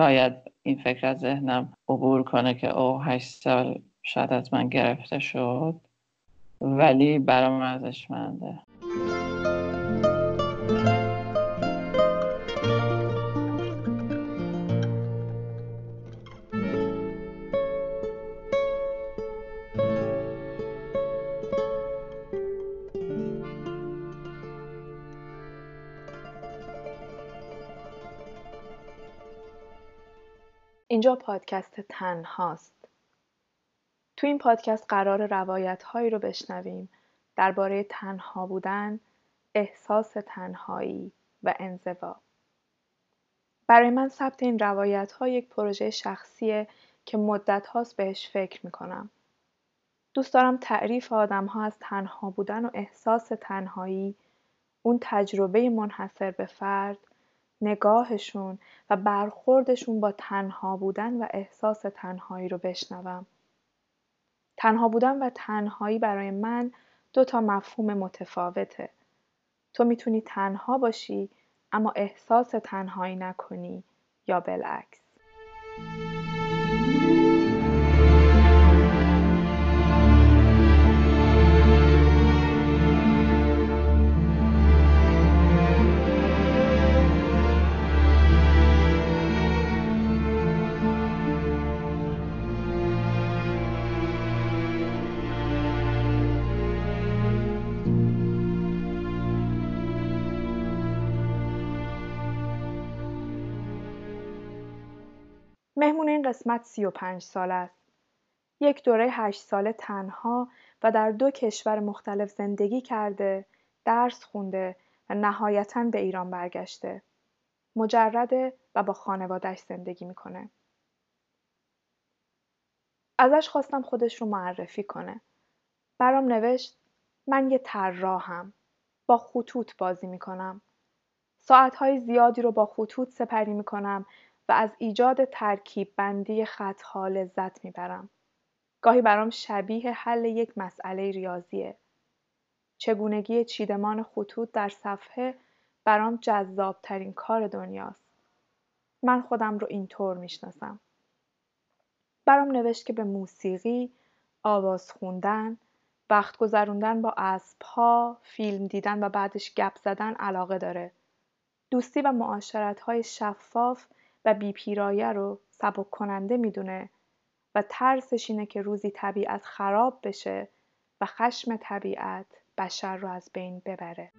شاید این فکر از ذهنم عبور کنه که او هشت سال شاید از من گرفته شد. ولی برام ارزشمنده. اینجا پادکست تنهاست. تو این پادکست قرار روایت هایی رو بشنویم درباره تنها بودن، احساس تنهایی و انزوا. برای من ثبت این روایت ها یک پروژه شخصیه که مدت هاست بهش فکر می‌کنم. دوست دارم تعریف آدم ها از تنها بودن و احساس تنهایی، اون تجربه منحصر به فرد نگاهشون و برخوردشون با تنها بودن و احساس تنهایی رو بشنوم. تنها بودن و تنهایی برای من دو تا مفهوم متفاوته. تو می‌تونی تنها باشی اما احساس تنهایی نکنی یا بالعکس. این قسمت 35 سال است. یک دوره هشت ساله تنها و در دو کشور مختلف زندگی کرده، درس خونده و نهایتا به ایران برگشته. مجرده و با خانوادش زندگی می‌کنه. ازش خواستم خودش رو معرفی کنه. برام نوشت من یه طراحم. با خطوط بازی می‌کنم. ساعتهای زیادی رو با خطوط سپری می‌کنم و از ایجاد ترکیب بندی خطها لذت می‌برم. گاهی برام شبیه حل یک مسئله ریاضیه. چگونگی چیدمان خطوط در صفحه برام جذابترین کار دنیاست. من خودم رو اینطور می‌شناسم. برام نوشت که به موسیقی، آواز خوندن، وقت گذروندن با اسبها، فیلم دیدن و بعدش گپ زدن علاقه داره. دوستی و معاشرت های شفاف و بیپیرایه رو سبک کننده می‌دونه و ترسش اینه که روزی طبیعت خراب بشه و خشم طبیعت بشر رو از بین ببره.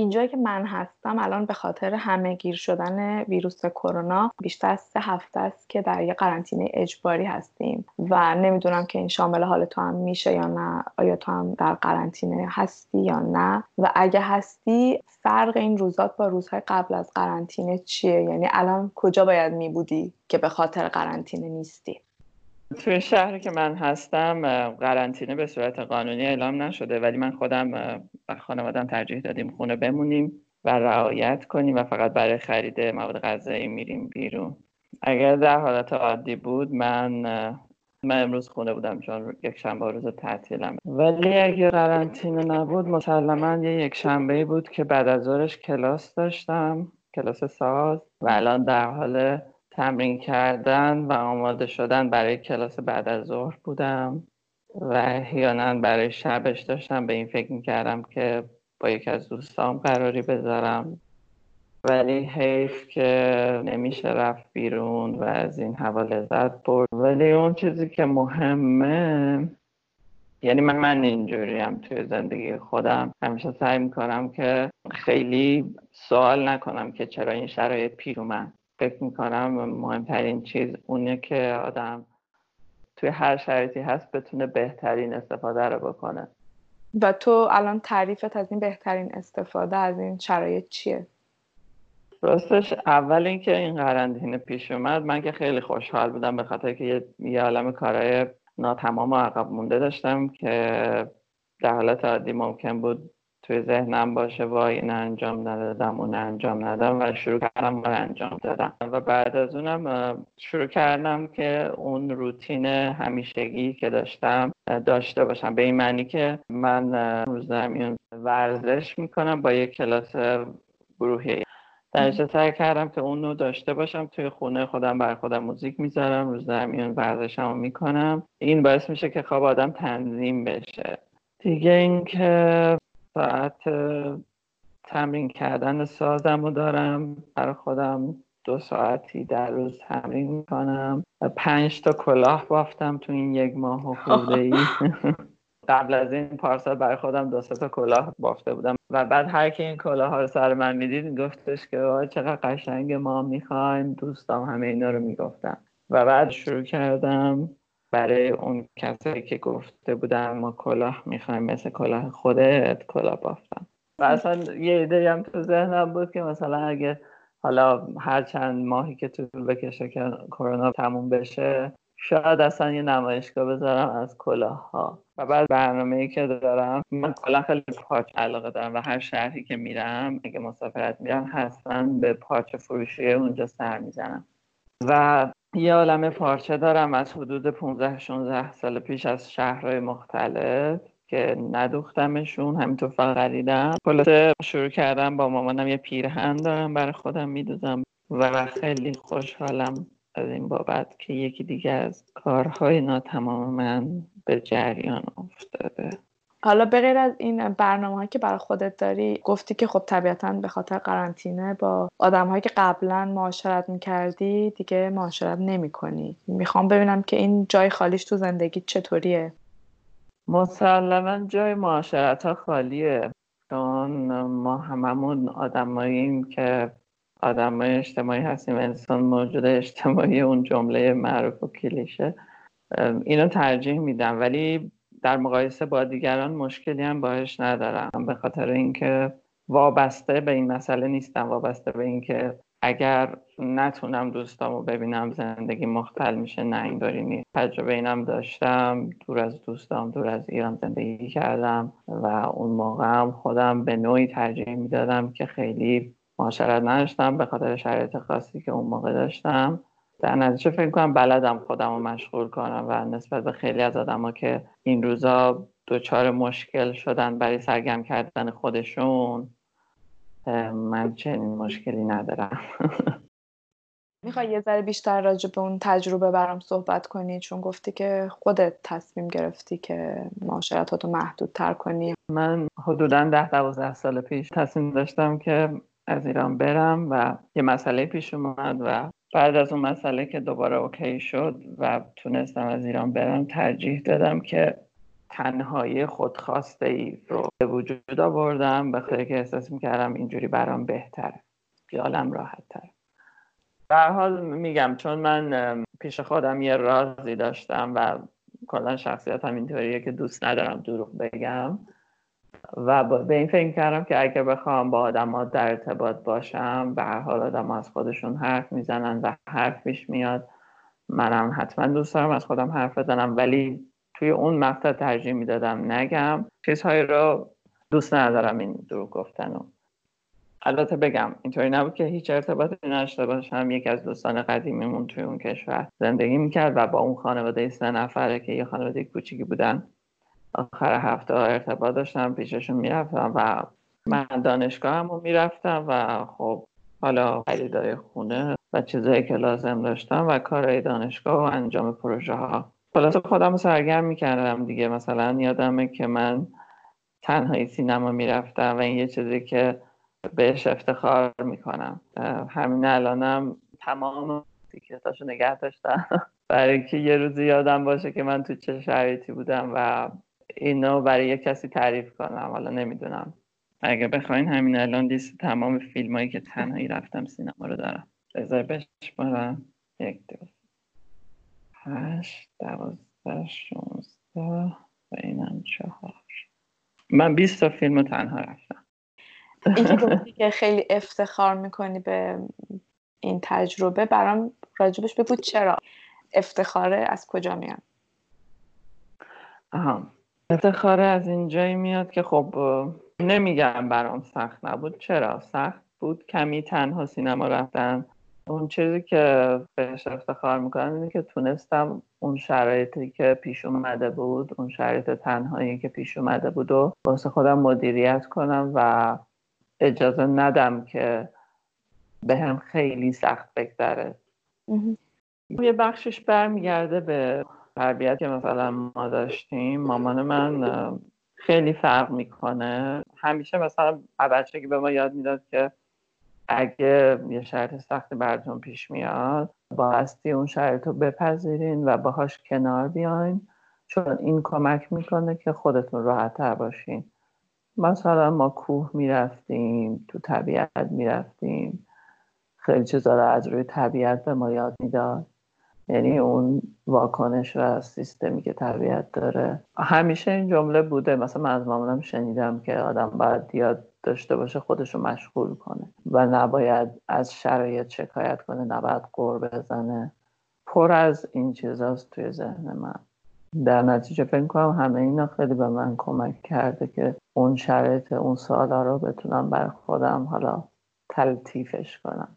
اینجایی که من هستم الان به خاطر همه گیر شدن ویروس کرونا بیشتر از سه هفته است که در یه قرنطینه اجباری هستیم و نمی‌دونم که این شامل حال تو هم میشه یا نه آیا تو هم در قرنطینه هستی یا نه؟ و اگه هستی فرق این روزات با روزهای قبل از قرنطینه چیه؟ یعنی الان کجا باید میبودی که به خاطر قرنطینه نیستی؟ توی شهری که من هستم قرنطینه به صورت قانونی اعلام نشده ولی من خودم و خانوادم ترجیح دادیم خونه بمونیم و رعایت کنیم و فقط برای خرید مواد غذایی میریم بیرون. اگر در حالت عادی بود من من امروز خونه بودم چون یک شنبه روز تعطیلم. ولی اگه قرنطینه نبود مسلما یه یک شنبه بود که بعد از ظهرش کلاس داشتم کلاس ساز. و الان در حال تمرین کردن و آماده شدن برای کلاس بعد از ظهر بودم و احیانا برای شبش داشتم. به این فکر می‌کردم که با یکی از دوستام قراری بذارم. ولی حیف که نمیشه رفت بیرون و از این هوا لذت برد. ولی اون چیزی که مهمه یعنی من من اینجوریم توی زندگی خودم. همیشه سعی می‌کنم که خیلی سوال نکنم که چرا این شرایط پیر اومد. فکر می‌کنم مهمترین چیز اونه که آدم توی هر شرایطی هست بتونه بهترین استفاده رو بکنه و تو الان تعریفت از این بهترین استفاده از این شرایط چیه؟ راستش اول اینکه این قرنطینه پیش اومد من که خیلی خوشحال بودم به خاطر که یه, یه عالم کارهای ناتمام و عقب مونده داشتم که در حالت عادی ممکن بود توی ذهنم باشه وای این انجام ندادم اون انجام ندادم و شروع کردم رو انجام دادم. و بعد از اونم شروع کردم که اون روتین همیشگی که داشتم داشته باشم. به این معنی که من روز زمین ورزش می‌کنم با یک کلاس گروهی. درجه سعی کردم که اون رو داشته باشم توی خونه خودم بر خودم موزیک می‌ذارم روز زمین ورزشم رو می‌کنم. این باعث میشه که خواب آدم تنظیم بشه. دیگه اینکه ساعت تمرین کردن سازم رو دارم. برای خودم دو ساعتی در روز تمرین می‌کنم. پنج تا کلاه بافتم تو این یک ماه و خورده ای قبل از این پارسال برای خودم دو تا کلاه بافته بودم. و بعد هر کی این کلاه ها رو سر من می‌دید گفتش که چقدر قشنگ ما می‌خوایم. دوستام همه اینا رو می‌گفتم و بعد شروع کردم برای اون کسایی که گفته بودن ما کلاه می‌خوایم مثل کلاه خودت کلاه بافتم و اصلا یه ایده هم تو ذهنم بود که مثلا اگه حالا هر چند ماهی که طول بکشه که کرونا تموم بشه شاید اصلا یه نمایشگاه بذارم از کلاه ها و بعد برنامه ای که دارم من کلا خیلی پارچ علاقه دارم و هر شهری که میرم اگه مسافرت میرم حتما به پارچه فروشی اونجا سر می‌زنم. و یه عالم پارچه دارم از حدود 15 16 سال پیش از شهرهای مختلف که ندوختمشون همینطور فقط خریدم خلاصه شروع کردم با مامانم یه پیرهن دارم برای خودم میدوزم و خیلی خوشحالم از این بابت که یکی دیگه از کارهای ناتمام من به جریان افتاده. حالا به غیر از این برنامه که برای خودت داری گفتی که خب طبیعتا به خاطر قرنطینه با آدم که قبلا معاشرت می‌کردی دیگه معاشرت نمی کنی می‌خوام ببینم که این جای خالیش تو زندگی چطوریه؟ مسلما جای معاشرت ها خالیه. چون ما هممون آدماییم که آدمای اجتماعی هستیم انسان موجود اجتماعی اون جمله معروف و کلیشه. اینو ترجیح میدم. ولی در مقایسه با دیگران مشکلی هم باش ندارم. به خاطر اینکه وابسته به این مسئله نیستم. وابسته به اینکه اگر نتونم دوستامو ببینم زندگی مختل میشه نه اینطوری نیست. تجربه اینم داشتم. دور از دوستام دور از ایران زندگی کردم و اون موقع هم خودم به نوعی ترجیح می‌دادم که خیلی معاشرت نداشتم. به خاطر شرایط خاصی که اون موقع داشتم. در نتیجه فکر کنم بلدم خودم رو مشغول کنم و نسبت به خیلی از آدما که این روزا دچار مشکل شدن برای سرگرم کردن خودشون من چنین مشکلی ندارم. می‌خوای یه ذره بیشتر راجع به اون تجربه برام صحبت کنی؟ چون گفتی که خودت تصمیم گرفتی که معاشرتاتو محدود تر کنی. من حدودا ده دوازده سال پیش تصمیم داشتم که از ایران برم و یه مسئله پیش اومد و بعد از اون مسئله که دوباره اوکی شد و تونستم از ایران برم ترجیح دادم که تنهایی خودخواسته ای رو به وجود آوردم به خاطر که احساس می‌کردم اینجوری برام بهتره خیالم راحت تر در حال میگم چون من پیش خودم یه رازی داشتم و کلا شخصیتم اینطوریه که دوست ندارم دروغ بگم. و به این فکر کردم که اگر بخوام با آدما در ارتباط باشم به هر حال آدم از خودشون حرف می‌زنن و حرف پیش میاد منم حتما دوست دارم از خودم حرف بزنم. ولی توی اون مقطع ترجیح می‌دادم نگم. چیزهایی رو دوست ندارم این دروغ گفتن البته بگم اینطوری نبود که هیچ ارتباطی نداشته باشم. یکی از دوستان قدیمیمون توی اون کشور زندگی می‌کرد و با اون خانواده سه نفره که یه خانواده کوچیکی بودن آخر هفته ارتباط داشتم پیششون می‌رفتم و من دانشگاه هم می‌رفتم و خب حالا خریدای خونه و چیزایی که لازم داشتم و کارهای دانشگاه و انجام پروژه ها خلاصه خودم سرگرم می‌کردم دیگه. مثلا یادمه که من تنهایی سینما می‌رفتم و این یه چیزی که بهش افتخار می‌کنم. همین الانم تمام تیکتاشو نگه داشتم. برای که یه روزی یادم باشه که من تو چه شرایطی بودم و اینو برای یه کسی تعریف کنم حالا نمی‌دونم. اگه بخواین همین الان لیست تمام فیلم هایی که تنهایی رفتم سینما رو دارم. بذار بشمارم. یک دو هشت دوازده شونزده و اینم چهار. من بیست تا فیلم رو تنها رفتم. اینکه گفتی که خیلی افتخار می‌کنی به این تجربه برام راجبش بگو چرا افتخاره از کجا میاد؟ آها. افتخاره از اینجایی میاد که خب نمیگم برام سخت نبود. چرا؟ سخت بود. کمی تنها سینما رفتن. اون چیزی که بهش افتخار می‌کنم اینه که تونستم اون شرایطی که پیش اومده بود اون شرایط تنهایی که پیش اومده بود و واسه خودم مدیریت کنم و اجازه ندم که به هم خیلی سخت بگذره. یه بخشش برمیگرده به تربیت که مثلا ما داشتیم مامان من خیلی فرق می‌کنه. همیشه مثلا که به ما یاد می‌داد که اگه یه شرط سختی براتون پیش میاد باستی اون شرط رو بپذیرین و باهاش کنار بیاین چون این کمک می‌کنه که خودتون راحت تر باشین. مثلا ما کوه می‌رفتیم تو طبیعت می‌رفتیم. خیلی چیزا رو از روی طبیعت به ما یاد می‌داد. یعنی اون واکنش و سیستمی که طبیعت داره. همیشه این جمله بوده. مثلا من از مامانم شنیدم که آدم باید یاد داشته باشه خودش رو مشغول کنه و نباید از شرایط شکایت کنه نباید قور بزنه. پر از این چیزاست توی ذهن من. در نتیجه فکر کنم همه اینا خیلی به من کمک کرده که اون شرایط اون سوالا رو بتونم بر خودم حالا تلطیفش کنم.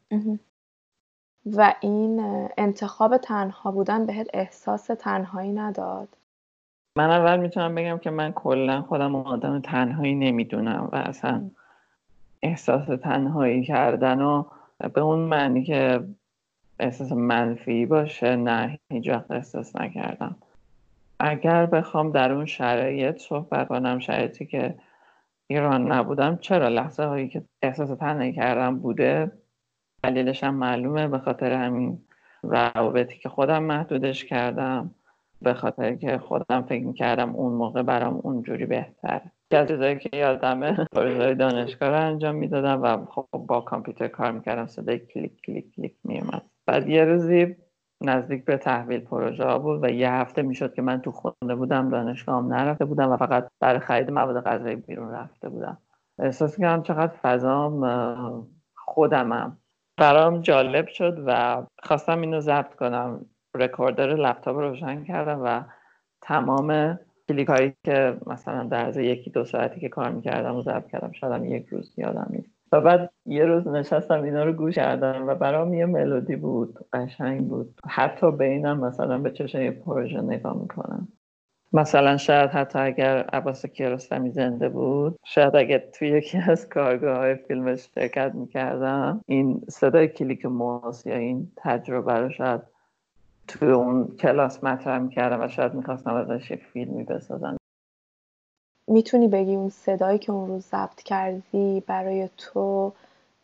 و این انتخاب تنها بودن بهت احساس تنهایی نداد. من اول می‌تونم بگم که من کلا خودم آدم تنهایی نمی‌دونم و اصلا احساس تنهایی کردن و به اون معنی که احساس منفی باشه نه هیچ وقت احساس نکردم. اگر بخوام در اون شرایط صحبت کنم شرایطی که ایران نبودم چرا لحظه هایی که احساس تنهایی کردم بوده؟ دلیلش هم معلومه به خاطر همین روابطی که خودم محدودش کردم به خاطر که خودم فکر می‌کردم اون موقع برام اونجوری بهتر از چیزایی که یادمه پروژه دانشگاه رو انجام می‌دادم و خب با کامپیوتر کار می‌کردم صدای کلیک کلیک کلیک میومد بعد یه روزی نزدیک به تحویل پروژه بود و یه هفته می‌شد که من تو خونه بودم دانشگاه نرفته بودم و فقط برای خرید مواد غذایی بیرون رفته بودم. احساس کردم چقدر فضام خودمم. برام جالب شد و خواستم اینو ضبط کنم. رکوردر لپتاپ روشن کردم و تمام کلیک هایی که مثلا در یکی دو ساعتی که کار می‌کردم و ضبط کردم شدم یک روز یادم نیست. و بعد یه روز نشستم اینا رو گوش کردم و برام یه ملودی بود قشنگ بود. حتی بینم مثلا به چشم پروژه نگاه می‌کنم. مثلا شاید حتی اگر عباس کیارستمی زنده بود شاید اگر توی یکی از کارگاه های فیلمش شرکت می‌کردم این صدای کلیک موس یا این تجربه رو شاید توی اون کلاس مطرح می‌کردم و شاید می‌خواستم ازش یه فیلمی بسازم. می‌تونی بگی اون صدایی که اون روز ضبط کردی برای تو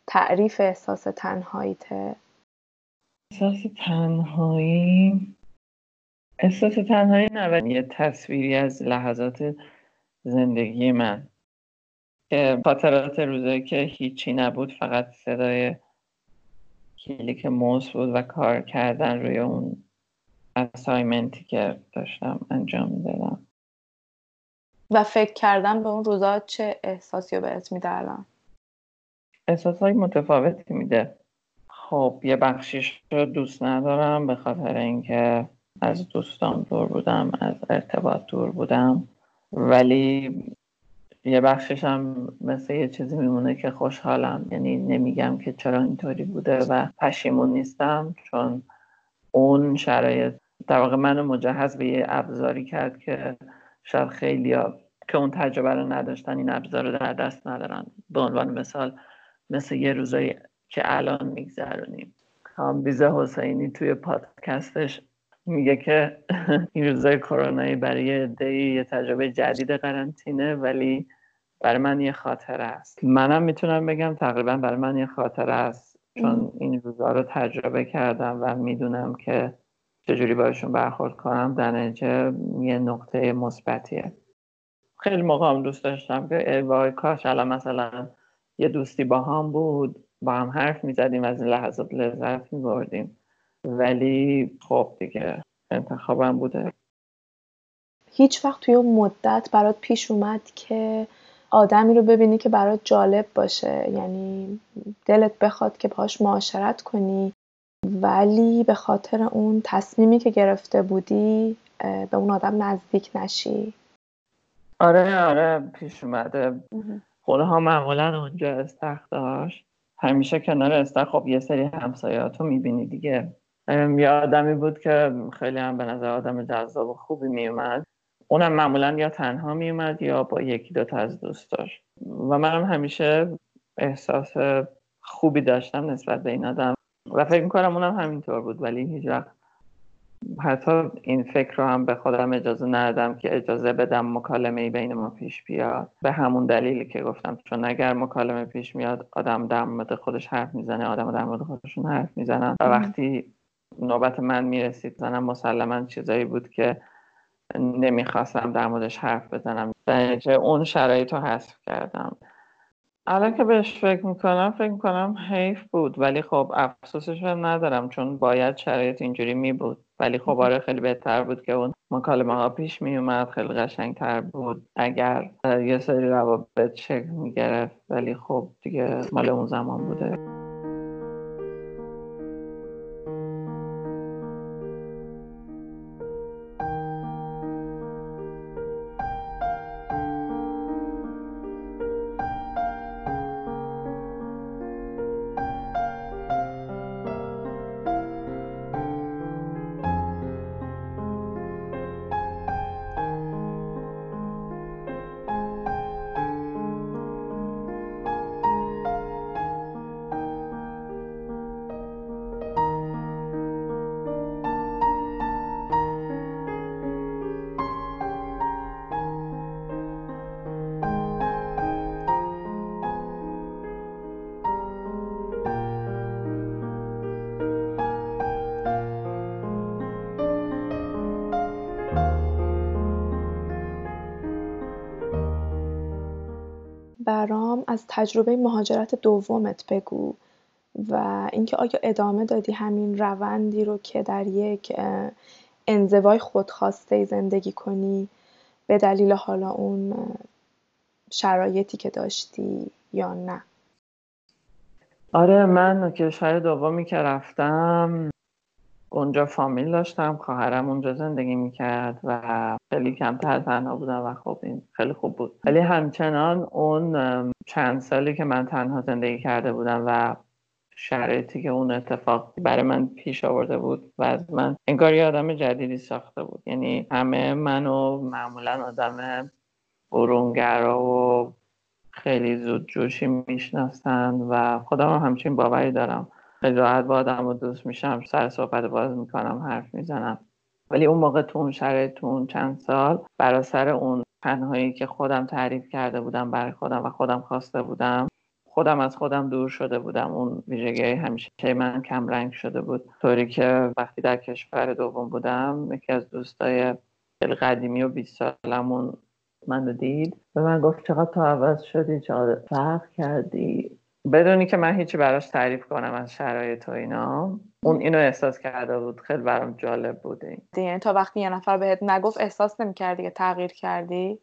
تعریف احساس تنهاییته؟ احساس تنهایی؟ احساس تنهایی نه یه تصویری از لحظات زندگی من. که خاطرات روزایی که هیچی نبود فقط صدای کلیک موس بود و کار کردن روی اون اسایمنتی که داشتم انجام می‌دادم. و فکر کردن به اون روزا چه احساسی رو بهت میده الان؟ احساس های متفاوتی میده. خب یه بخشیش رو دوست ندارم به خاطر اینکه از دوستان دور بودم از ارتباط دور بودم. ولی یه بخشش هم مثل یه چیزی میمونه که خوشحالم. یعنی نمیگم که چرا اینطوری بوده و پشیمون نیستم چون اون شرایط در واقع منو مجهز به یه ابزاری کرد که شاید خیلی ها که اون تجربه رو نداشتن این ابزار رو در دست ندارن. به عنوان مثال مثل یه روزایی که الان میگذرونیم. کامبیزه حسینی توی پادکستش میگه که این روزای کرونایی برای عده یه تجربه جدید قرنطینه ولی برای من یه خاطره است. منم می‌تونم بگم تقریبا برای من یه خاطره است چون این روزا رو تجربه کردم و می‌دونم که چجوری باشون برخورد کنم. در نتیجه یه نقطه مثبتیه. خیلی موقع هم دوست داشتم که وای کاش الان مثلا یه دوستی با هم بود با هم حرف می‌زدیم از این لحظات لذت میبردیم. ولی خب دیگه انتخابم بوده. هیچ وقت توی اون مدت برات پیش اومد که آدمی رو ببینی که برات جالب باشه. یعنی دلت بخواد که باهاش معاشرت کنی ولی به خاطر اون تصمیمی که گرفته بودی به اون آدم نزدیک نشی. آره آره پیش اومده. خونه ها معمولا اونجا استخ داشت. همیشه کنار استخ. خب یه سری همسایات رو می‌بینی دیگه. یه آدمی بود که خیلی هم به نظر آدم جذاب و خوبی میومد اونم معمولا یا تنها میومد یا با یکی دوتا از دوستاش و منم همیشه احساس خوبی داشتم نسبت به این آدم. و فکر می‌کنم اونم همینطور بود ولی هیچ وقت حتی این فکر رو هم به خودم اجازه ندادم که اجازه بدم مکالمه ای بین ما پیش بیاد. به همون دلیلی که گفتم چون اگر مکالمه پیش میاد آدم در مورد خودش حرف می‌زنه آدم در مورد خودشون حرف می‌زنن. و وقتی نوبت من می‌رسید زنم مسلما چیزایی بود که نمی‌خواستم در موردش حرف بزنم. در اون شرایط رو حذف کردم. الان که بهش فکر می‌کنم فکر می‌کنم حیف بود. ولی خب افسوسش هم ندارم چون باید شرایط اینجوری می بود ولی خب آره خیلی بهتر بود که اون مکالمه ها پیش می اومد خیلی قشنگتر بود اگر یه سری روابط شکل می‌گرفت. ولی خب دیگه مال اون زمان بوده. از تجربه مهاجرت دومت بگو و اینکه آیا ادامه دادی همین روندی رو که در یک انزوای خودخواسته زندگی کنی به دلیل حالا اون شرایطی که داشتی یا نه؟ آره من کشور دومی که رفتم اونجا فامیل داشتم خواهرم اونجا زندگی می‌کرد و خیلی کمتر تنها بودم و خب این خیلی خوب بود. ولی همچنان اون چند سالی که من تنها زندگی کرده بودم و شرایطی که اون اتفاق برای من پیش آورده بود و از من انگار یه آدم جدیدی ساخته بود. یعنی همه منو معمولا آدم برونگرا و خیلی زود جوشی می‌شناسن و خودم همچین باوری دارم. خیلی راحت با آدم رو دوست میشم سر صحبت باز می‌کنم حرف می‌زنم. ولی اون موقع تو اون شرایط چند سال برا سر اون تنهایی که خودم تعریف کرده بودم برای خودم و خودم خواسته بودم خودم از خودم دور شده بودم. اون ویژگی همیشه من کم رنگ شده بود. طوری که وقتی در کشور دوم بودم یکی از دوستای خیلی قدیمی و 20 سالمون من دید. به من گفت چقدر تو عوض شدی چقدر فرق کردی؟ بدونی که من هیچی براش تعریف کنم از شرایط و اینا. اون اینو احساس کرده بود. خیلی برام جالب بوده یعنی تا وقتی یه نفر بهت نگفت احساس نمی‌کردی که تغییر کردی؟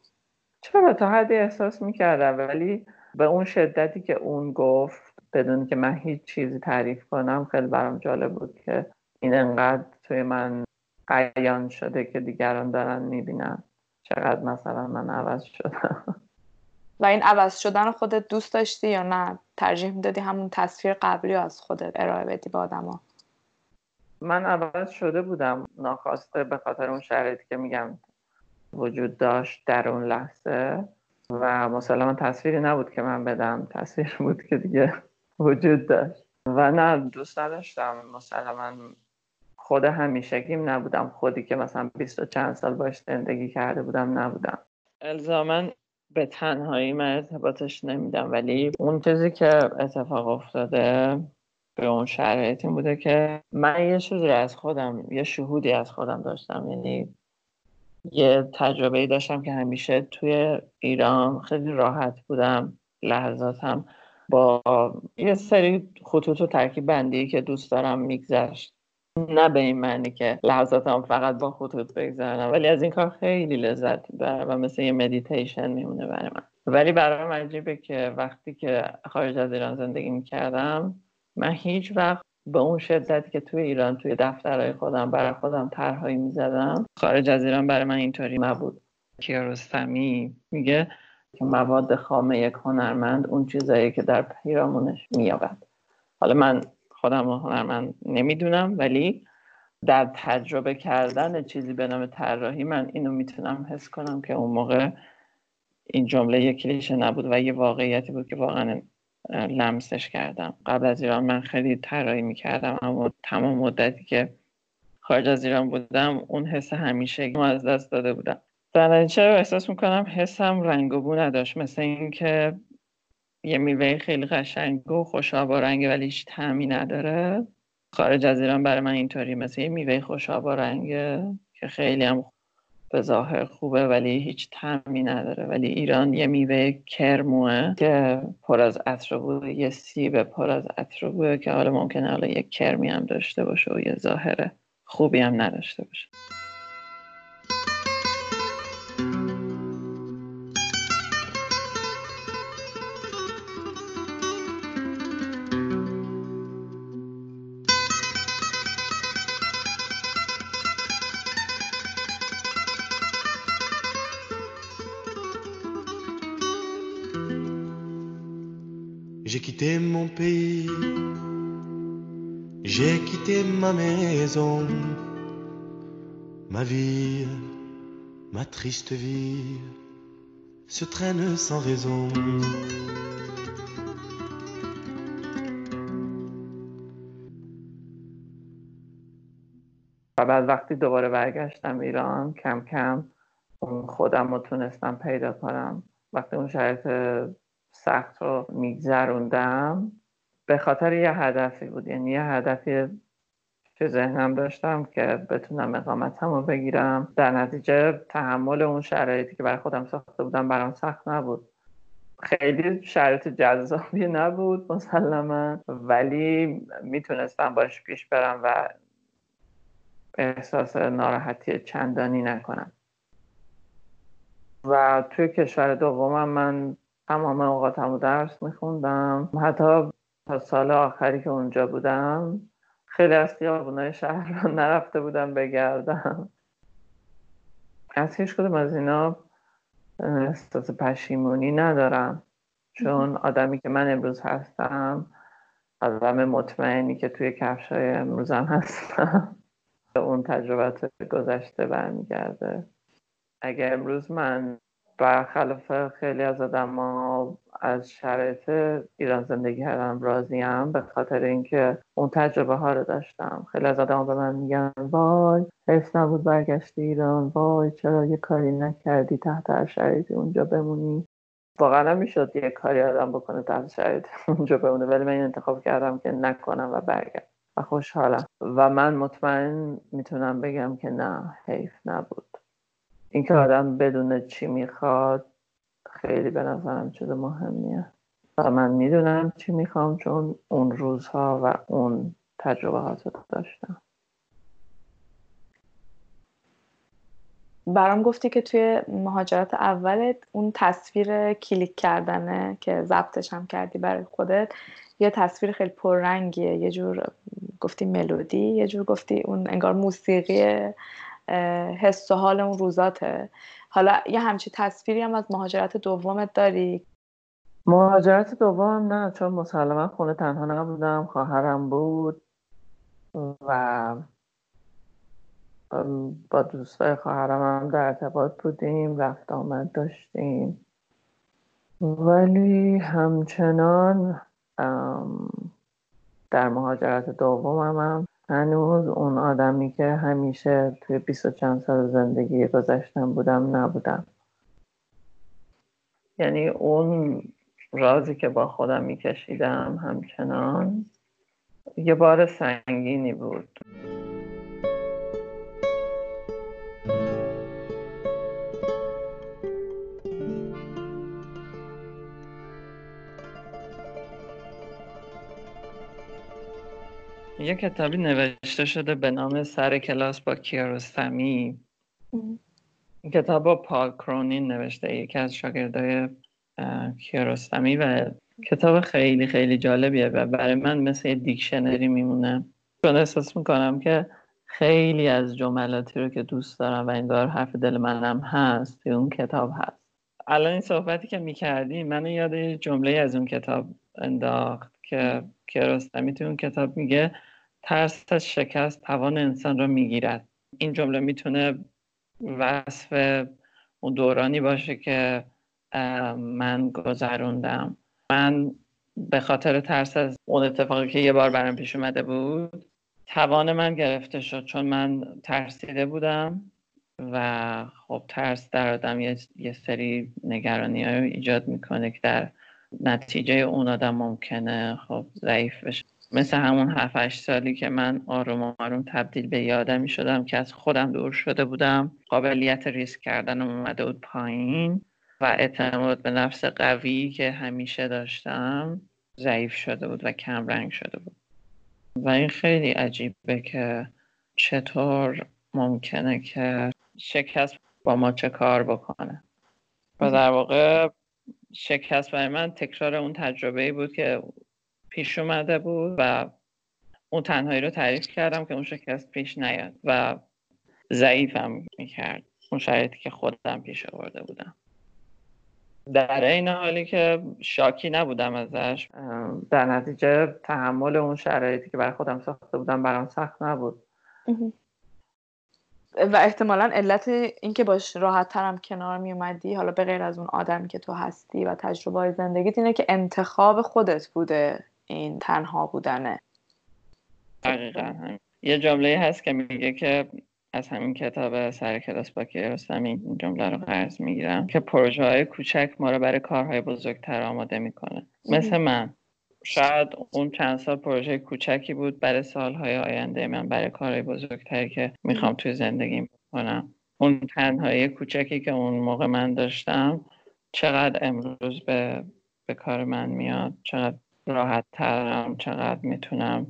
چرا تا حدی احساس می‌کردم ولی به اون شدتی که اون گفت بدون که من هیچ چیزی تعریف کنم خیلی برام جالب بود که این انقدر توی من قیان شده که دیگران دارن می‌بینن چقدر مثلا من عوض شدم. و این عوض شدن خودت دوست داشتی یا نه؟ ترجیح می‌دادی همون تصویر قبلی از خودت ارائه بدی به آدما؟ من عوض شده بودم. ناخواسته به خاطر اون شرایطی که میگم وجود داشت در اون لحظه. و مسلما تصویری نبود که من بدم. تصویر بود که دیگه وجود داشت. و نه دوست نداشتم. مسلما خود همیشگیم نبودم. خودی که مثلا بیست و چند سال باش زندگی کرده بودم نبودم. الزامن به تنهایی من ارتباطش نمیدم ولی اون چیزی که اتفاق افتاده به اون شرایط بوده که من یه چیزی از خودم یه شهودی از خودم داشتم. یعنی یه تجربه داشتم که همیشه توی ایران خیلی راحت بودم لحظاتم با یه سری خطوط و ترکیب بندی که دوست دارم میگذشت. نه به این معنی که لحظاتم فقط با خطوط بگذرنم ولی از این کار خیلی لذت می‌برم و مثل یه مدیتیشن میمونه برای من. ولی برای من عجیبه که وقتی که خارج از ایران زندگی می‌کردم من هیچ وقت به اون شدتی که توی ایران توی دفترهای خودم برای خودم طرحهایی می‌زدم خارج از ایران برای من اینطوری نبود. کیارستمی میگه که مواد خامه یک هنرمند اون چیزایی که در پیرامونش مییابد. حالا من خودم هنرمند نمی‌دونم ولی در تجربه کردن چیزی به نام طراحی من اینو می‌تونم حس کنم که اون موقع این جمله یک کلیشه نبود و یه واقعیتی بود که واقعا لمسش کردم. قبل از ایران من خیلی طراحی می‌کردم اما تمام مدتی که خارج از ایران بودم اون حس همیشه از دست داده بودم. در چرا احساس می‌کنم حسم رنگ و بو نداشت مثل اینکه یه میوه خیلی قشنگ و خوشاب و رنگ ولی هیچ تعمی نداره. خارج از ایران برای من اینطوری مثل یه میوه خوشاب و رنگه که خیلی هم به ظاهر خوبه ولی هیچ تعمی نداره. ولی ایران یه میوه کرموه که پر از عطر بوده یه سیب پر از عطر بوده که حالا ممکنه حالا یه کرمی هم داشته باشه و یه ظاهر خوبی هم نداشته باشه. Mon pays, j'ai quitté ma maison, ma vie, ma triste vie se traîne sans raison. و بعد وقتی دوباره برگشتم ایران کم کم خودم رو تونستم پیدا کنم وقتی اون شرایط سخت رو میگذروندم. به خاطر یه هدفی بود. یعنی یه هدفی که ذهنم داشتم که بتونم اقامتم رو بگیرم. در نتیجه تحمل اون شرایطی که برای خودم ساخته بودم برام سخت نبود. خیلی شرایط جذابی نبود مسلما. ولی می‌تونستم باش پیش برم و احساس ناراحتی چندانی نکنم. و توی کشور دومم من تمام اوقاتم درس میخوندم. حتی تا سال آخری که اونجا بودم خیلی از خیابونای شهر رو نرفته بودم بگردم. از هیچ کدوم از اینا احساس پشیمونی ندارم. چون آدمی که من امروز هستم آدم مطمئنی که توی کفش های امروزم هستم. اون تجربت گذشته برمیگرده. اگه امروز من برخلاف خیلی از آدم از شرایط ایران زندگی کردم راضیم به خاطر اینکه اون تجربه ها رو داشتم. خیلی از آدم به من میگن وای حیف نبود برگشتی ایران وای چرا یه کاری نکردی تحت هر شرایطی اونجا بمونی؟ واقعا می‌شد یه کاری آدم بکنه تحت شرایط اونجا بمونه ولی من انتخاب کردم که نکنم و برگرد و خوشحالم. و من مطمئن می‌تونم بگم که نه حیف نبود. اینکه آدم بدون چی می‌خواد خیلی به نظرم چیز مهمیه. و من می‌دونم چی می‌خوام چون اون روزها و اون تجربه رو داشتم. برام گفتی که توی مهاجرت اولت اون تصویر کلیک کردنه که ضبطش هم کردی برای خودت یه تصویر خیلی پررنگیه یه جور گفتی ملودی یه جور گفتی اون انگار موسیقی حس و حال اون روزاته. حالا یه همچی تصویری هم از مهاجرت دومت داری؟ مهاجرت دوم نه چون مسلما خونه تنها نبودم خواهرم بود و با دوستای خواهرم هم در ارتباط بودیم رفت آمد داشتیم. ولی همچنان در مهاجرت دومم هم هنوز اون آدمی که همیشه توی بیست و چند سال زندگی گذشتم بودم نبودم. یعنی اون رازی که با خودم میکشیدم همچنان یه بار سنگینی بود. یه کتابی نوشته شده به نام سر کلاس با کیارستمی. این کتاب با پال کرونین نوشته یکی از شاگردای کیارستمی و کتاب خیلی خیلی جالبیه و برای من مثل دیکشنری میمونه. چون احساس می‌کنم که خیلی از جملاتی رو که دوست دارم و انگار حرف دل منم هست توی اون کتاب هست. الان این صحبتی که می‌کردیم من یاد جمله از اون کتاب انداخت که کیارستمی تو اون کتاب میگه ترس از شکست توان انسان را می‌گیرد. این جمله می‌تونه وصف اون دورانی باشه که من گذروندم. من به خاطر ترس از اون اتفاقی که یه بار برام پیش اومده بود توان من گرفته شد چون من ترسیده بودم و خب ترس در آدم یه, سری نگرانی های ایجاد می‌کنه که در نتیجه اون آدم ممکنه خب ضعیف بشه. مثل همون 7 سالی که من آروم آروم تبدیل به یادمی شدم که از خودم دور شده بودم. قابلیت ریسک کردن اومده بود پایین و اعتماد به نفس قوی که همیشه داشتم ضعیف شده بود و کم رنگ شده بود. و این خیلی عجیبه که چطور ممکنه که شکست با ما چه کار بکنه. و در واقع شکست برای من تکرار اون تجربه ای بود که پیش اومده بود و اون تنهایی رو تعریف کردم که اون شکست پیش نیاد و ضعیفم می‌کرد. اون شرایطی که خودم پیش آورده بودم. در این حالی که شاکی نبودم ازش در نتیجه تحمل اون شرایطی که برای خودم ساخته بودم برام سخت نبود. و احتمالا علت اینکه باش راحت ترم کنار می اومدی حالا به غیر از اون آدمی که تو هستی و تجربه زندگیت اینه که انتخاب خودت بوده. این تنها بودنه. دقیقا. یه جمله هست که میگه که از همین کتاب سر کلاس با کیارستمی این جمله رو قرض می‌گیرم که پروژه های کوچک ما رو برای کارهای بزرگتر آماده می‌کنه. مثل من. شاید اون چند سال پروژه کوچکی بود برای سالهای آینده من برای کارهای بزرگتری که می‌خوام توی زندگی بکنم. اون تنهایی کوچکی که اون موقع من داشتم چقدر امروز به, به کار من میاد چقدر راحت ترم چقدر می‌تونم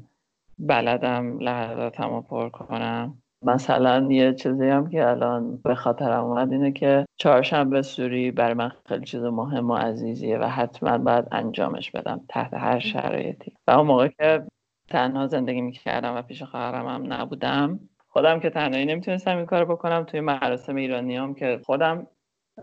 بلدم لحظاتم رو پر کنم. مثلا یه چیزی هم که الان به خاطرم اومد اینه که چهارشنبه سوری برای من خیلی چیز مهم و عزیزیه و حتما باید انجامش بدم تحت هر شرایطی. و اون موقع که تنها زندگی می‌کردم و پیش خواهرم هم نبودم خودم که تنهایی نمی‌تونستم این کار بکنم توی مراسم ایرانی هم که خودم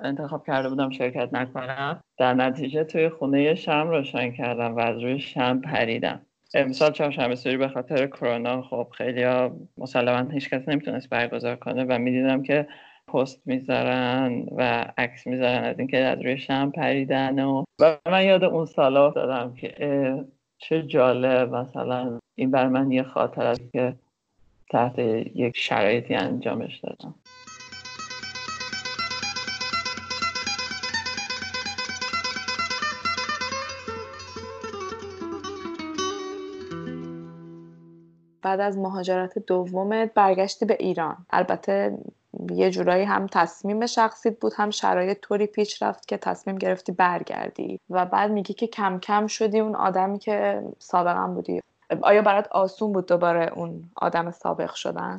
انتخاب کرده بودم شرکت نکنم. در نتیجه توی خونه شم روشن کردم و از روی شم پریدم. امسال چهارشنبه سوری به خاطر کرونا خب خیلی ها مسلما هیچ کس نمی‌تونست برگزار کنه و می‌دیدم که پست می‌ذارن و عکس می‌ذارن از اینکه از روی شم پریدن و, و من یاد اون سالا افتادم که چه جالب. مثلا این بر من یه خاطر است که تحت یک شرایطی انجامش دادم. بعد از مهاجرت دومت برگشتی به ایران. البته یه جورایی هم تصمیم شخصیت بود هم شرایط طوری پیش رفت که تصمیم گرفتی برگردی. و بعد میگی که کم کم شدی اون آدمی که سابقا بودی. آیا برات آسون بود دوباره اون آدم سابق شدن؟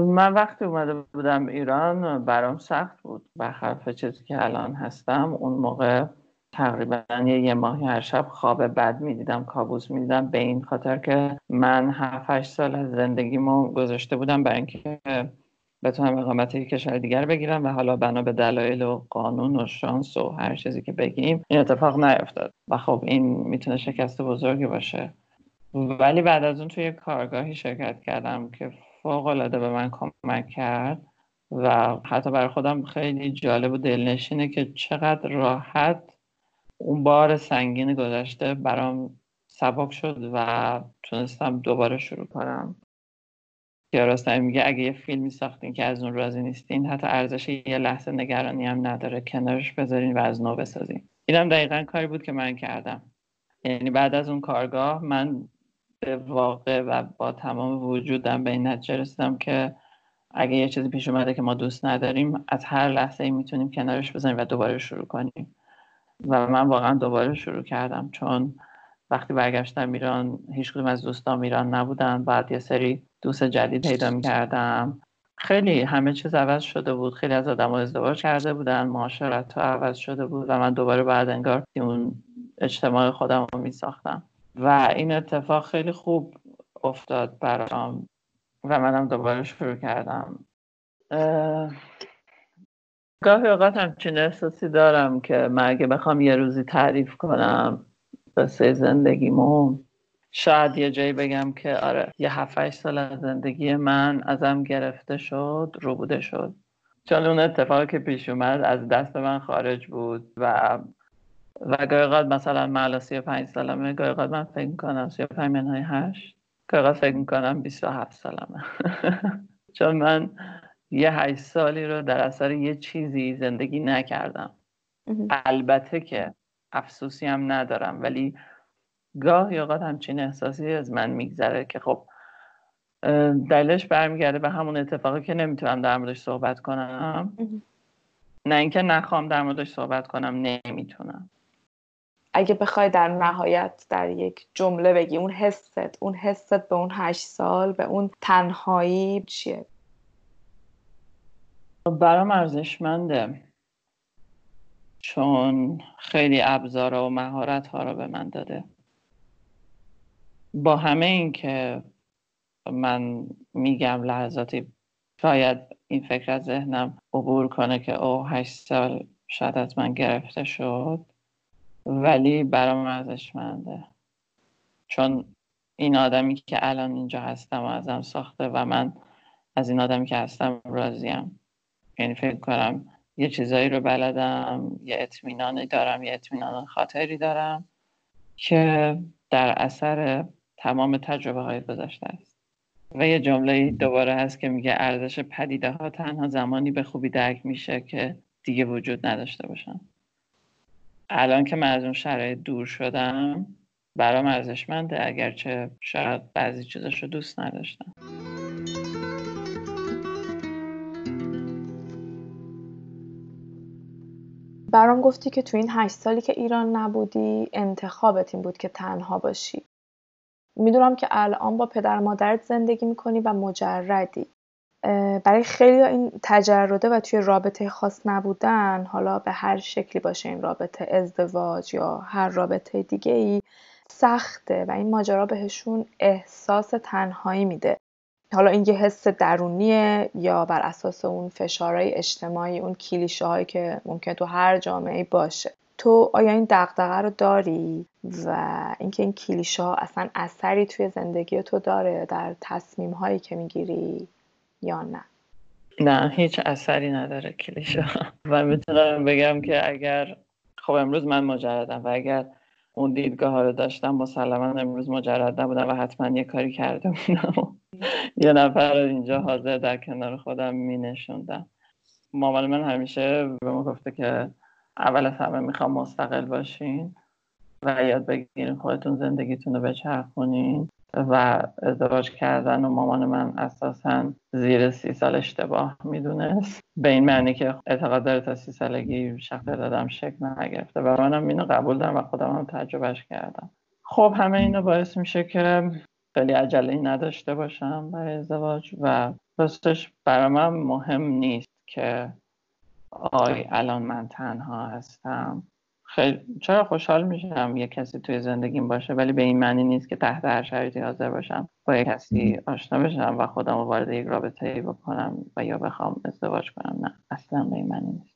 من وقتی اومده بودم ایران برام سخت بود. برخلاف چیزی که الان هستم اون موقع تقریبا یه, ماهی هر شب خواب بد می‌دیدم کابوس می‌دیدم. به این خاطر که من هفت سال از زندگیمو گذاشته بودم برای اینکه بتونم اقامت یک کشور دیگر بگیرم و حالا بنا به دلایل و قانون و شانس و هر چیزی که بگیم این اتفاق نیفتاد. و خب این می‌تونه شکست بزرگی باشه. ولی بعد از اون توی کارگاهی شرکت کردم که فوق العاده به من کمک کرد و حتی برای خودم خیلی جالب و دلنشینه که چقدر راحت اون بار سنگین گذشته برام سبک شد و تونستم دوباره شروع کنم. کیارستمی میگه اگه یه فیلمی ساختین که از اون راضی نیستین حتی ارزش یه لحظه نگرانی هم نداره کنارش بذارین و از نو بسازین. اینم دقیقا کاری بود که من کردم. یعنی بعد از اون کارگاه من به واقع و با تمام وجودم به این نتیجه رسیدم که اگه یه چیزی پیش اومده که ما دوست نداریم از هر لحظه ای می‌تونیم کنارش بزنیم و دوباره شروع کنیم. و من واقعا دوباره شروع کردم چون وقتی برگشتم ایران هیچ کدوم از دوستان ایران نبودن. بعد یه سری دوست جدید پیدا می‌کردم. خیلی همه چیز عوض شده بود. خیلی از آدم ازدواج کرده بودن. معاشرت ها عوض شده بود و من دوباره بعد انگار اون اجتماع خودم رو می ساختم و این اتفاق خیلی خوب افتاد برام و منم دوباره شروع کردم. گاهی اوقات همچین احساسی دارم که من اگه بخوام یه روزی تعریف کنم قصه زندگیمو شاید یه جایی بگم که آره یه هفت سال از زندگی من ازم گرفته شد رو بوده شد. چون اون اتفاقی که پیش اومد از دست من خارج بود و و گاهی مثلا من سی پنج سالمه گاهی من فکر کنم سی پنج منهای هشت گاهی فکر می‌کنم بیست و هفت سالمه. چون من یه هشت سالی رو در اثر یه چیزی زندگی نکردم. البته که افسوسی هم ندارم ولی گاهی اوقات همچین احساسی از من میگذره که خب دلش برمیگرده به همون اتفاقی که نمی‌تونم در موردش صحبت کنم. نه اینکه نخوام در موردش صحبت کنم نمی‌تونم. اگه بخوای در نهایت در یک جمله بگی اون حست اون حست به اون هشت سال به اون تنهایی چیه؟ برام ارزشمنده. چون خیلی ابزار و مهارت ها رو به من داده. با همه این که من میگم لحظاتی شاید این فکر از ذهنم عبور کنه که او هشت سال شاید از من گرفته شد. ولی برام ارزشمنده. چون این آدمی که الان اینجا هستم و ازم ساخته و من از این آدمی که هستم راضیم. یعنی فکر کنم یه چیزایی رو بلدم یه اطمینانی دارم یه اطمینان خاطری دارم که در اثر تمام تجربه های گذشته است. و یه جمله دوباره هست که میگه ارزش پدیده ها تنها زمانی به خوبی درک میشه که دیگه وجود نداشته باشن. الان که من از اون شرایط دور شدم برام ارزشمنده اگرچه شاید بعضی چیزاش رو دوست نداشتم. برام گفتی که تو این هشت سالی که ایران نبودی انتخابت این بود که تنها باشی. می‌دونم که الان با پدر مادرت زندگی می‌کنی و مجردی. برای خیلی این تجرده و توی رابطه خاص نبودن حالا به هر شکلی باشه این رابطه ازدواج یا هر رابطه دیگه ای سخته و این ماجرا بهشون احساس تنهایی میده. حالا این یه حس درونیه یا بر اساس اون فشارهای اجتماعی اون کلیشه هایی که ممکن تو هر جامعه باشه. تو آیا این دقدقه رو داری؟ و اینکه این کلیشه ها اصلا اثری توی زندگی تو داره در تصمیم هایی که می‌گیری یا نه؟ نه هیچ اثری نداره کلیشه و می‌تونم بگم که اگر خب امروز من مجردم و اگر اون دیدگاه رو داشتم مسلما امروز مجرد نبودم و حتما یه کاری کرده بودم. یه نفر اینجا حاضر در کنار خودم می نشوندم مامان من همیشه به ما گفته که اول از همه می‌خوام مستقل باشین و یاد بگیرین خودتون زندگیتون رو بچرخونین. و ازدواج کردن و مامان من اساسا زیر سی سال اشتباه می‌دونست. به این معنی که اعتقاد داره تا سی سالگی شخصیت دادم شکل نگرفته و منم اینو قبول دارم و خودم هم تجربهش کردم. خب همه اینو باعث میشه که خیلی عجله نداشته باشم برای ازدواج و راستش برای من مهم نیست که آی الان من تنها هستم. خیلی چرا خوشحال میشم یه کسی توی زندگیم باشه ولی به این معنی نیست که تحت هر شرایطی حاضر باشم با یه کسی آشنا بشم و خودم رو وارد یک رابطه ای بکنم و یا بخوام ازدواج کنم. نه اصلا به این معنی نیست.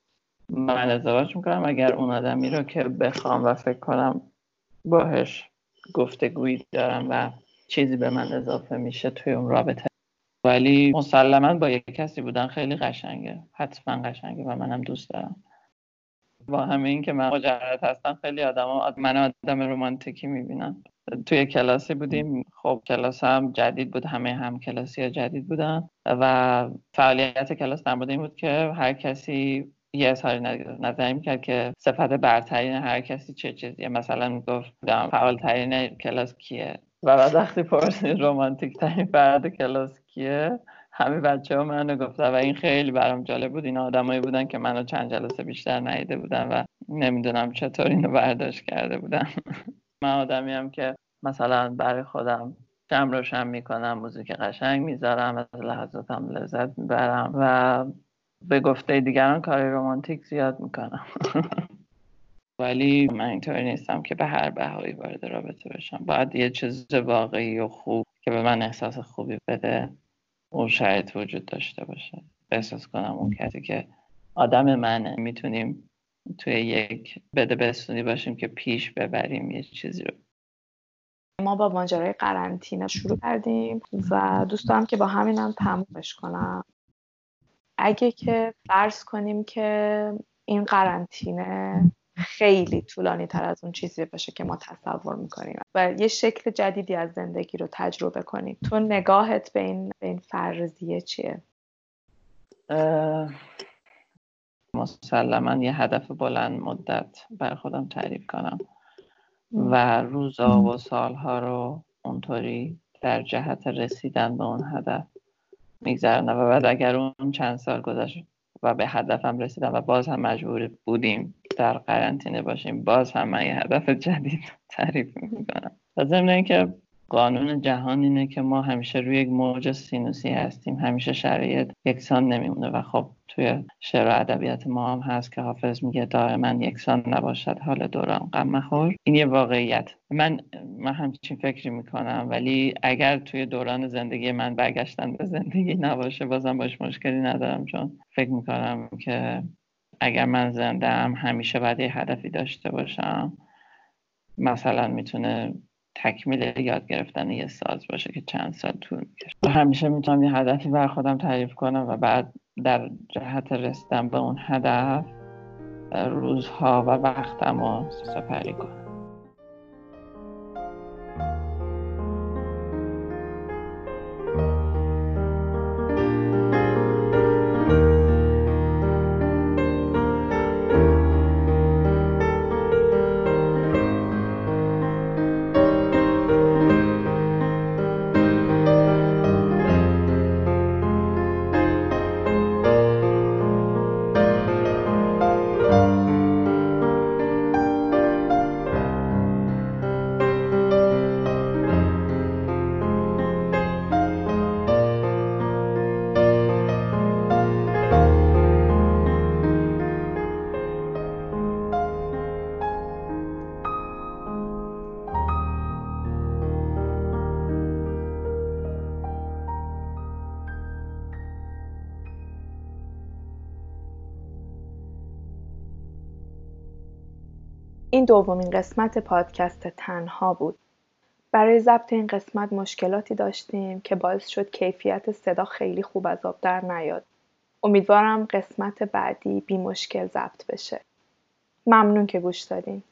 من ازدواج می‌کنم اگر اون آدمی رو که بخوام و فکر کنم باهش گفتگویی دارم و چیزی به من اضافه میشه توی اون رابطه. ولی مسلما با یک کسی بودن خیلی قشنگه. حتما قشنگه و منم دوست دارم. با همه این که من مجرد هستم خیلی آدم من آدم رومانتیکی می‌بینن. توی کلاسی بودیم خب کلاس هم جدید بود همه هم کلاسی ها جدید بودن و فعالیت کلاس در این بود که هر کسی یه اظهاری نظری می‌کرد که صفت برترین هر کسی چه چیزیه. مثلا می‌گفت فعالترین کلاس کیه؟ و بعد وقتی پرسید رومانتیک ترین فرد کلاس کیه همه بچه ها منو گفتن و این خیلی برام جالب بود. این آدمایی بودن که منو چند جلسه بیشتر ندیده بودن و نمی‌دونم چطور اینو برداشت کرده بودن. من آدمی هم که مثلا برای خودم شم روشن می‌کنم موزیک قشنگ می‌ذارم از لحظاتم لذت می‌برم و به گفته دیگران کار رومانتیک زیاد می‌کنم. ولی من اینطوری نیستم که به هر بهایی وارد رابطه بشم. باید یه چیز واقعی و خوب که به من احساس خوبی بده. اون شرایط وجود داشته باشه. احساس کنم اون کسی که آدم منه. می‌تونیم توی یک بده بستونی باشیم که پیش ببریم یه چیزی رو. ما با ماجرای قرنطینه شروع کردیم و دوست دارم که با همینم تمومش کنم. اگه که فرض کنیم که این قرنطینه خیلی طولانی تر از اون چیزی باشه که ما تصور می‌کنیم. و یه شکل جدیدی از زندگی رو تجربه کنیم تو نگاهت به این, به این فرضیه چیه؟ مسلما یه هدف بلند مدت بر خودم تعریف کنم. و روزا و سالها رو اونطوری در جهت رسیدن به اون هدف میگذرنم و بعد اگر اون چند سال گذشت و به هدفم رسیدم و باز هم مجبور بودیم در قرنطینه باشیم. باز هم من یه هدف جدید تعریف می‌کنم. و ضمن اینکه قانون جهان اینه که ما همیشه روی یک موج سینوسی هستیم. همیشه شرایط یکسان نمیمونه. و خب توی شعر و ادبیات ما هم هست که حافظ میگه دائما یکسان نباشد حال دوران غم مخور. این یه واقعیت. من من همچین فکری می‌کنم. ولی اگر توی دوران زندگی من برگشتن به زندگی نباشه بازم باش مشکلی ندارم. چون فکر می‌کنم که اگر من زنده هم همیشه باید یه هدفی داشته باشم. مثلا می‌تونه تکمیل یاد گرفتن یه ساز باشه که چند سال طول می‌کشه. همیشه می‌تونم یه هدفی بر خودم تعریف کنم و بعد در جهت رسیدن به اون هدف روزها و وقتم رو سپری کنم. این دومین قسمت پادکست تنها بود. برای ضبط این قسمت مشکلاتی داشتیم که باعث شد کیفیت صدا خیلی خوب از آب در نیاد. امیدوارم قسمت بعدی بی مشکل ضبط بشه. ممنون که گوش دادین.